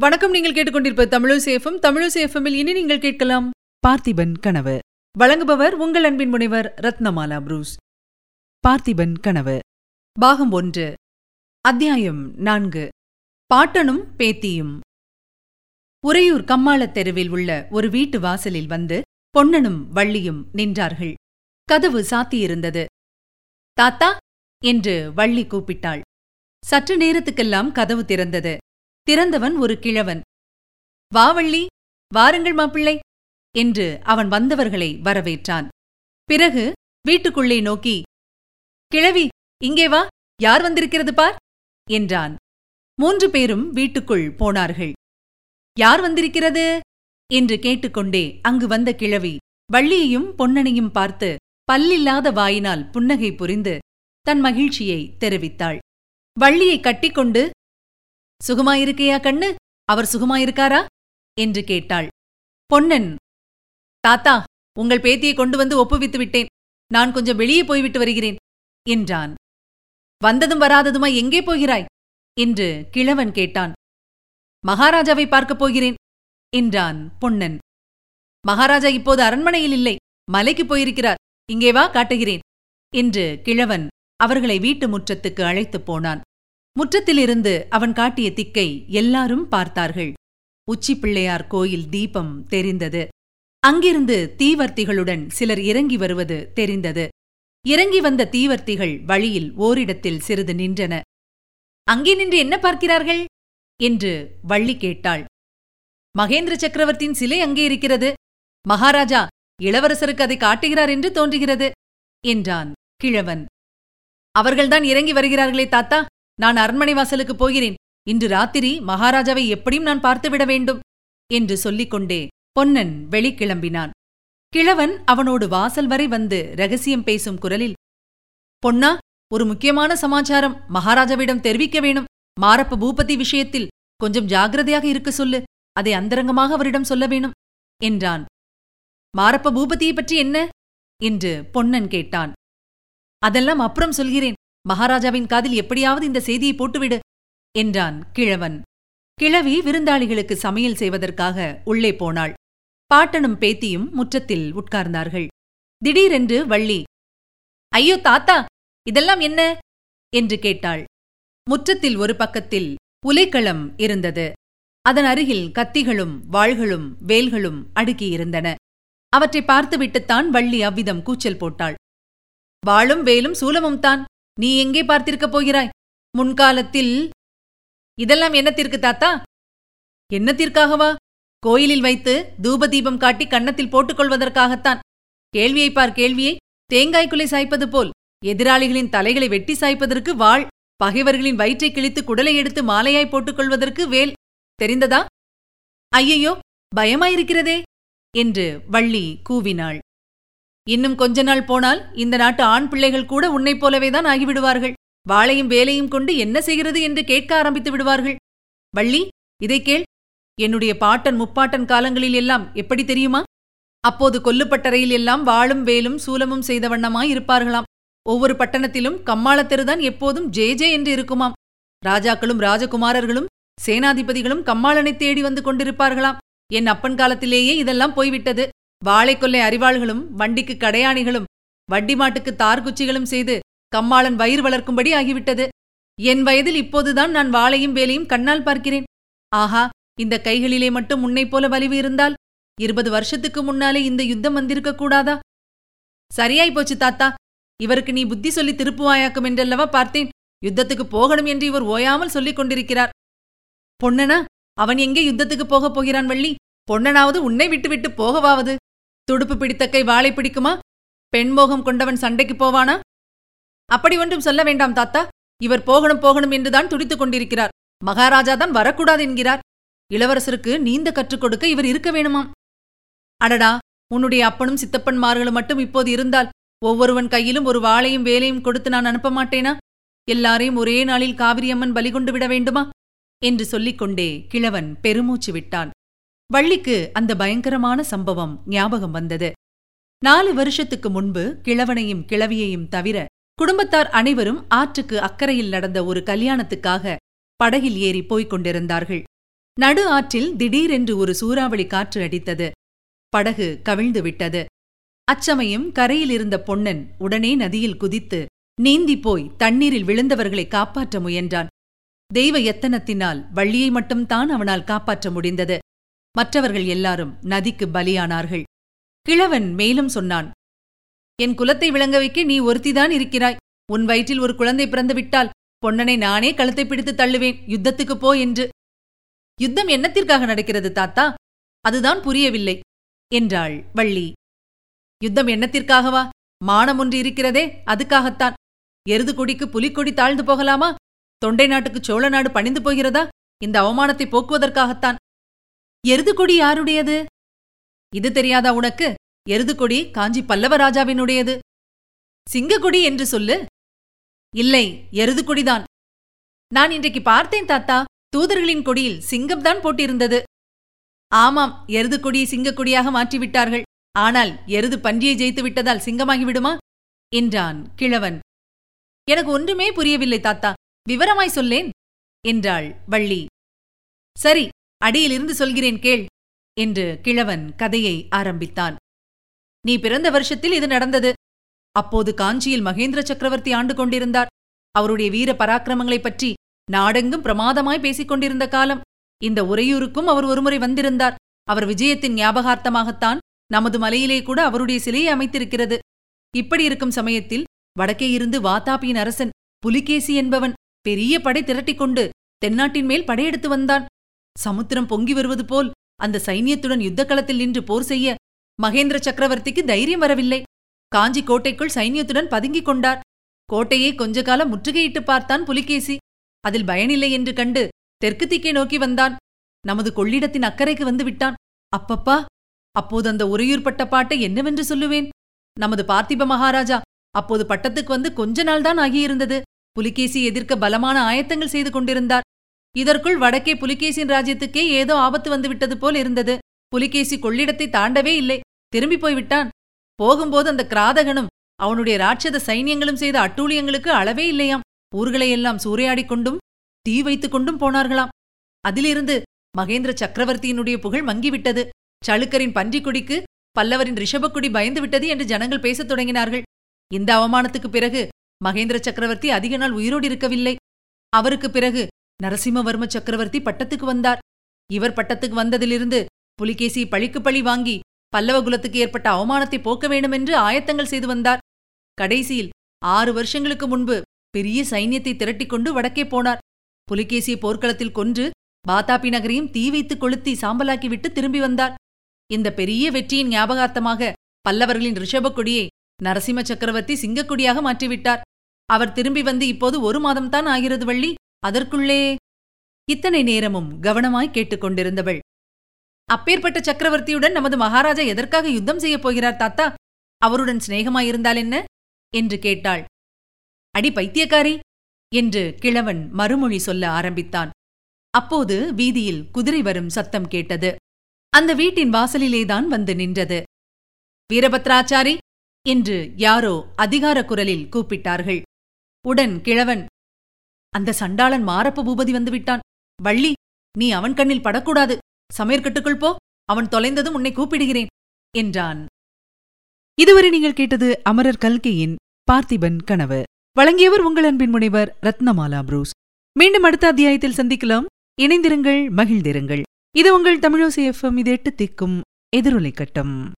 வணக்கம் நீங்கள் கேட்டுக்கொண்டிருப்ப தமிழசேஃபம் தமிழசேஃபமில் இனி நீங்கள் கேட்கலாம் பார்த்திபன் கனவு. வழங்குபவர் உங்கள் அன்பின் முனைவர் ரத்னமாலா புரூஸ். பார்த்திபன் கனவு. பாகம் ஒன்று. அத்தியாயம் நான்கு. பாட்டனும் பேத்தியும். உறையூர் கம்மாளத் தெருவில் உள்ள ஒரு வீட்டு வாசலில் வந்து பொன்னனும் வள்ளியும் நின்றார்கள். கதவு சாத்தியிருந்தது. தாத்தா என்று வள்ளி கூப்பிட்டாள். சற்று நேரத்துக்கெல்லாம் கதவு திறந்தது. திறந்தவன் ஒரு கிழவன். வா வள்ளி வாருங்கள் மாப்பிள்ளை என்று அவன் வந்தவர்களை வரவேற்றான். பிறகு வீட்டுக்குள்ளே நோக்கி கிழவி இங்கே வா யார் வந்திருக்கிறது பார்? என்றான். மூன்று பேரும் வீட்டுக்குள் போனார்கள். யார் வந்திருக்கிறது? என்று கேட்டுக்கொண்டே அங்கு வந்த கிழவி வள்ளியையும் பொன்னனையும் பார்த்து பல்லில்லாத வாயினால் புன்னகை புரிந்து தன் மகிழ்ச்சியை தெரிவித்தாள். வள்ளியை கட்டிக்கொண்டு சுகமாயிருக்கையா கண்ணு? அவர் சுகமாயிருக்காரா? என்று கேட்டாள். பொன்னன் தாத்தா உங்கள் பேத்தியை கொண்டு வந்து ஒப்புவித்து விட்டேன். நான் கொஞ்சம் வெளியே போய்விட்டு வருகிறேன் என்றான். வந்ததும் வராததுமா எங்கே போகிறாய்? என்று கிழவன் கேட்டான். மகாராஜாவை பார்க்கப் போகிறேன் என்றான் பொன்னன். மகாராஜா இப்போது அரண்மனையில் இல்லை மலைக்குப் போயிருக்கிறார். இங்கே வா காட்டுகிறேன் என்று கிழவன் அவர்களை வீட்டு முற்றத்துக்கு அழைத்துப் போனான். முற்றத்திலிருந்து அவன் காட்டிய திக்கை எல்லாரும் பார்த்தார்கள். உச்சி பிள்ளையார் கோயில் தீபம் தெரிந்தது. அங்கிருந்து தீவர்த்திகளுடன் சிலர் இறங்கி வருவது தெரிந்தது. இறங்கி வந்த தீவர்த்திகள் வழியில் ஓரிடத்தில் சிறிது நின்றன. அங்கே நின்று என்ன பார்க்கிறார்கள்? என்று வள்ளி கேட்டாள். மகேந்திர சக்கரவர்த்தியின் சிலை அங்கே இருக்கிறது. மகாராஜா இளவரசருக்கு அதை காட்டுகிறார் என்று தோன்றுகிறது என்றான் கிழவன். அவர்கள்தான் இறங்கி வருகிறார்களே தாத்தா. நான் அரண்மனை வாசலுக்கு போகிறேன். இன்று ராத்திரி மகாராஜாவை எப்படியும் நான் பார்த்துவிட வேண்டும் என்று சொல்லிக் கொண்டே பொன்னன் வெளிக்கிளம்பினான். கிழவன் அவனோடு வாசல் வரை வந்து ரகசியம் பேசும் குரலில் பொன்னா ஒரு முக்கியமான சமாச்சாரம் மகாராஜாவிடம் தெரிவிக்க வேணும். மாரப்ப பூபதி விஷயத்தில் கொஞ்சம் ஜாகிரதையாக இருக்க சொல்லு. அதை அந்தரங்கமாக அவரிடம் சொல்ல வேணும் என்றான். மாரப்ப பூபதியை பற்றி என்ன? என்று பொன்னன் கேட்டான். அதெல்லாம் அப்புறம் சொல்கிறேன். மகாராஜாவின் காதில் எப்படியாவது இந்த செய்தியை போட்டுவிடு என்றான் கிழவன். கிழவி விருந்தாளிகளுக்கு சமையல் செய்வதற்காக உள்ளே போனாள். பாட்டனும் பேத்தியும் முற்றத்தில் உட்கார்ந்தார்கள். திடீரென்று வள்ளி ஐயோ தாத்தா இதெல்லாம் என்ன? என்று கேட்டாள். முற்றத்தில் ஒரு பக்கத்தில் உலைக்களம் இருந்தது. அதன் அருகில் கத்திகளும் வாள்களும் வேல்களும் அடுக்கியிருந்தன. அவற்றை பார்த்துவிட்டுத்தான் வள்ளி அவ்விதம் கூச்சல் போட்டாள். வாளும் வேலும் சூலமும் தான். நீ எங்கே பார்த்திருக்கப் போகிறாய்? முன்காலத்தில் இதெல்லாம் என்னத்திற்கு தாத்தா? என்னத்திற்காகவா? கோயிலில் வைத்து தூபதீபம் காட்டி கன்னத்தில் போட்டுக்கொள்வதற்காகத்தான். கேள்வியை பார் கேள்வியை. தேங்காய் சாய்ப்பது போல். எதிராளிகளின் தலைகளை வெட்டி சாய்ப்பதற்கு வாழ் பகைவர்களின் வயிற்றை கிழித்து குடலை எடுத்து மாலையாய் போட்டுக்கொள்வதற்கு வேல். தெரிந்ததா? ஐயையோ பயமாயிருக்கிறதே! என்று வள்ளி கூவினாள். இன்னும் கொஞ்ச நாள் போனால் இந்த நாட்டு ஆண் பிள்ளைகள் கூட உன்னைப் போலவேதான் ஆகிவிடுவார்கள். வாளையும் வேலையும் கொண்டு என்ன செய்கிறது என்று கேட்க ஆரம்பித்து விடுவார்கள். வள்ளி இதை கேள். என்னுடைய பாட்டன் முப்பாட்டன் காலங்களில் எல்லாம் எப்படி தெரியுமா? அப்போது கொல்லுப்பட்டறையில் எல்லாம் வாளும் வேலும் சூலமும் செய்த வண்ணமாய் இருப்பார்களாம். ஒவ்வொரு பட்டணத்திலும் கம்மாளத்தெருதான் எப்போதும் ஜே ஜே என்று இருக்குமாம். ராஜாக்களும் ராஜகுமாரர்களும் சேனாதிபதிகளும் கம்மாளனை தேடி வந்து கொண்டிருப்பார்களாம். என் அப்பன் காலத்திலேயே இதெல்லாம் போய்விட்டது. வாழைக்கொல்லை அறிவாள்களும் வண்டிக்கு கடையாணிகளும் வட்டி மாட்டுக்கு தார்குச்சிகளும் செய்து கம்மாளன் வயிறு வளர்க்கும்படி ஆகிவிட்டது. என் வயதில் இப்போதுதான் நான் வாளையும் வேலையும் கண்ணால் பார்க்கிறேன். ஆஹா இந்த கைகளிலே மட்டும் முன்னைப் போல வலிவு இருந்தால் இருபது வருஷத்துக்கு முன்னாலே இந்த யுத்தம் வந்திருக்க கூடாதா? சரியாய் போச்சு தாத்தா. இவருக்கு நீ புத்தி சொல்லி திருப்புவாயாக்கும் என்றல்லவா பார்த்தேன். யுத்தத்துக்கு போகணும் என்று இவர் ஓயாமல் சொல்லிக் கொண்டிருக்கிறார். பொன்னனா அவன் எங்கே யுத்தத்துக்கு போகப் போகிறான் வள்ளி? பொன்னனாவது உன்னை விட்டுவிட்டு போகவாவது. துடுப்பு பிடித்த கை வாளை பிடிக்குமா? பெண்மோகம் கொண்டவன் சண்டைக்கு போவானா? அப்படி ஒன்றும் சொல்ல வேண்டாம் தாத்தா. இவர் போகணும் போகணும் என்றுதான் துடித்துக் கொண்டிருக்கிறார். மகாராஜா தான் வரக்கூடாது என்கிறார். இளவரசருக்கு நீந்த கற்றுக் கொடுக்க இவர் இருக்க வேணுமாம். அடடா! உன்னுடைய அப்பனும் சித்தப்பன்மார்களும் மட்டும் இப்போது இருந்தால் ஒவ்வொருவன் கையிலும் ஒரு வாளையும் வேலையும் கொடுத்து நான் அனுப்ப மாட்டேனா? எல்லாரையும் ஒரே நாளில் காவிரியம்மன் பலி கொண்டு விட வேண்டுமா? என்று சொல்லிக்கொண்டே கிழவன் பெருமூச்சு விட்டான். வள்ளிக்கு அந்த பயங்கரமான சம்பவம் ஞாபகம் வந்தது. நாலு வருஷத்துக்கு முன்பு கிழவனையும் கிழவியையும் தவிர குடும்பத்தார் அனைவரும் ஆற்றுக்கு அக்கறையில் நடந்த ஒரு கல்யாணத்துக்காக படகில் ஏறி போய்க் கொண்டிருந்தார்கள். நடு ஆற்றில் திடீரென்று ஒரு சூறாவளி காற்று அடித்தது. படகு கவிழ்ந்து விட்டது. அச்சமயம் கரையிலிருந்த பொன்னன் உடனே நதியில் குதித்து நீந்தி போய் தண்ணீரில் விழுந்தவர்களை காப்பாற்ற முயன்றான். தெய்வ எத்தனத்தினால் வள்ளியை மட்டும்தான் அவனால் காப்பாற்ற முடிந்தது. மற்றவர்கள் எல்லாரும் நதிக்கு பலியானார்கள். கிழவன் மேலும் சொன்னான் என் குலத்தை விளங்க வைக்க நீ ஒருத்திதான் இருக்கிறாய். உன் வயிற்றில் ஒரு குழந்தை பிறந்து விட்டால் பொன்னனை நானே கழுத்தை பிடித்து தள்ளுவேன். யுத்தத்துக்கு போ என்று. யுத்தம் என்னத்திற்காக நடக்கிறது தாத்தா? அதுதான் புரியவில்லை என்றாள் வள்ளி. யுத்தம் என்னத்திற்காகவா? மானம் ஒன்று இருக்கிறதே அதுக்காகத்தான். எருது கொடிக்கு புலிக்கொடி தாழ்ந்து போகலாமா? தொண்டை நாட்டுக்கு சோழ நாடு பணிந்து போகிறதா? இந்த அவமானத்தை போக்குவதற்காகத்தான். எருது கொடி யாருடையது? இது தெரியாதா உனக்கு? எருது கொடி காஞ்சி பல்லவ ராஜாவினுடையது. சிங்கக்கொடி என்று சொல்லு. இல்லை எருதுகொடிதான். நான் இன்றைக்கு பார்த்தேன் தாத்தா. தூதர்களின் கொடியில் சிங்கம்தான் போட்டிருந்தது. ஆமாம் எருதுகொடி சிங்கக்கொடியாக மாற்றிவிட்டார்கள். ஆனால் எருது பன்றியை ஜெயித்து விட்டதால் சிங்கமாகிவிடுமா? என்றான் கிழவன். எனக்கு ஒன்றுமே புரியவில்லை தாத்தா. விவரமாய் சொல்லேன் என்றாள் வள்ளி. சரி அடியிலிருந்து சொல்கிறேன் கேள் என்று கிழவன் கதையை ஆரம்பித்தான். நீ பிறந்த வருஷத்தில் இது நடந்தது. அப்போது காஞ்சியில் மகேந்திர சக்கரவர்த்தி ஆண்டு கொண்டிருந்தார். அவருடைய வீர பராக்கிரமங்களைப் பற்றி நாடெங்கும் பிரமாதமாய் பேசிக் கொண்டிருந்த காலம். இந்த உறையூருக்கும் அவர் ஒருமுறை வந்திருந்தார். அவர் விஜயத்தின் ஞாபகார்த்தமாகத்தான் நமது மலையிலே கூட அவருடைய சிலையை அமைத்திருக்கிறது. இப்படி இருக்கும் சமயத்தில் வடக்கே இருந்து வாத்தாபியின் அரசன் புலிகேசி என்பவன் பெரிய படை திரட்டிக் கொண்டு தென்னாட்டின் மேல் படையெடுத்து வந்தான். சமுத்திரம் பொங்கி வருவது போல் அந்த சைன்யத்துடன் யுத்தக்களத்தில் நின்று போர் செய்ய மகேந்திர சக்கரவர்த்திக்கு தைரியம் வரவில்லை. காஞ்சி கோட்டைக்குள் சைன்யத்துடன் பதுங்கிக் கொண்டார். கோட்டையை கொஞ்ச காலம் முற்றுகையிட்டு பார்த்தான் புலிகேசி. அதில் பயனில்லை என்று கண்டு தெற்கு திக்கே நோக்கி வந்தான். நமது கொள்ளிடத்தின் அக்கறைக்கு வந்து விட்டான். அப்பப்பா அப்போது அந்த உறையூர் பட்ட பாட்டை என்னவென்று சொல்லுவேன்? நமது பார்த்திப மகாராஜா அப்போது பட்டத்துக்கு வந்து கொஞ்ச நாள்தான் ஆகியிருந்தது. புலிகேசி எதிர்க்க பலமான ஆயத்தங்கள் செய்து கொண்டிருந்தார். இதற்குள் வடக்கே புலிகேசின் ராஜ்யத்துக்கே ஏதோ ஆபத்து வந்துவிட்டது போல் இருந்தது. புலிகேசி கொள்ளிடத்தை தாண்டவே இல்லை. திரும்பி போய்விட்டான். போகும்போது அந்த கிராதகனும் அவனுடைய ராட்சத சைன்யங்களும் செய்த அட்டூழியங்களுக்கு அளவே இல்லையாம். ஊர்களையெல்லாம் சூறையாடிக் கொண்டும் தீ வைத்துக் கொண்டும் போனார்களாம். அதிலிருந்து மகேந்திர சக்கரவர்த்தியினுடைய புகழ் மங்கிவிட்டது. சளுக்கரின் பன்றிக்குடிக்கு பல்லவரின் ரிஷபக்குடி பயந்து விட்டது என்று ஜனங்கள் பேசத் தொடங்கினார்கள். இந்த அவமானத்துக்குப் பிறகு மகேந்திர சக்கரவர்த்தி அதிக நாள் உயிரோடு இருக்கவில்லை. அவருக்குப் பிறகு நரசிம்மவர்ம சக்கரவர்த்தி பட்டத்துக்கு வந்தார். இவர் பட்டத்துக்கு வந்ததிலிருந்து புலிகேசி பழிக்கு பழி வாங்கி பல்லவ குலத்துக்கு ஏற்பட்ட அவமானத்தை போக்க வேண்டுமென்று ஆயத்தங்கள் செய்து வந்தார். கடைசியில் ஆறு வருஷங்களுக்கு முன்பு பெரிய சைன்யத்தை திரட்டிக் கொண்டு வடக்கே போனார். புலிகேசியை போர்க்களத்தில் கொன்று பாத்தாபி நகரையும் தீ வைத்து கொளுத்தி சாம்பலாக்கிவிட்டு திரும்பி வந்தார். இந்த பெரிய வெற்றியின் ஞாபகார்த்தமாக பல்லவர்களின் ரிஷபக் கொடியை நரசிம்ம சக்கரவர்த்தி சிங்கக்கொடியாக மாற்றிவிட்டார். அவர் திரும்பி வந்து இப்போது ஒரு மாதம்தான் ஆகிறது வள்ளி. அதற்குள்ளே இத்தனை நேரமும் கவனமாய் கேட்டுக்கொண்டிருந்தவள். அப்பேற்பட்ட சக்கரவர்த்தியுடன் நமது மகாராஜா எதற்காக யுத்தம் செய்யப் போகிறார் தாத்தா? அவருடன் சிநேகமாயிருந்தால் என்ன? என்று கேட்டாள். அடி பைத்தியக்காரி! என்று கிழவன் மறுமொழி சொல்ல ஆரம்பித்தான். அப்போது வீதியில் குதிரை வரும் சத்தம் கேட்டது. அந்த வீட்டின் வாசலிலேதான் வந்து நின்றது. வீரபத்ராச்சாரி! என்று யாரோ அதிகார குரலில் கூப்பிட்டார்கள். உடன் கிழவன் அந்த சண்டாளன் மாரப்ப பூபதி வந்துவிட்டான் வள்ளி நீ அவன் கண்ணில் படக்கூடாது. சமையற்கட்டுக்குள் போ. அவன் தொலைந்ததும் உன்னை கூப்பிடுகிறேன் என்றான். இதுவரை நீங்கள் கேட்டது அமரர் கல்கையின் பார்த்திபன் கனவு. வழங்கியவர் உங்கள் அன்பின் முனைவர் ரத்னமாலா புரூஸ். மீண்டும் அடுத்த அத்தியாயத்தில் சந்திக்கலாம். இணைந்திருங்கள் மகிழ்ந்திருங்கள். இது உங்கள் தமிழோசி எஃப்எம் இது எட்டு திக்கும் எதிரொலை கட்டம்.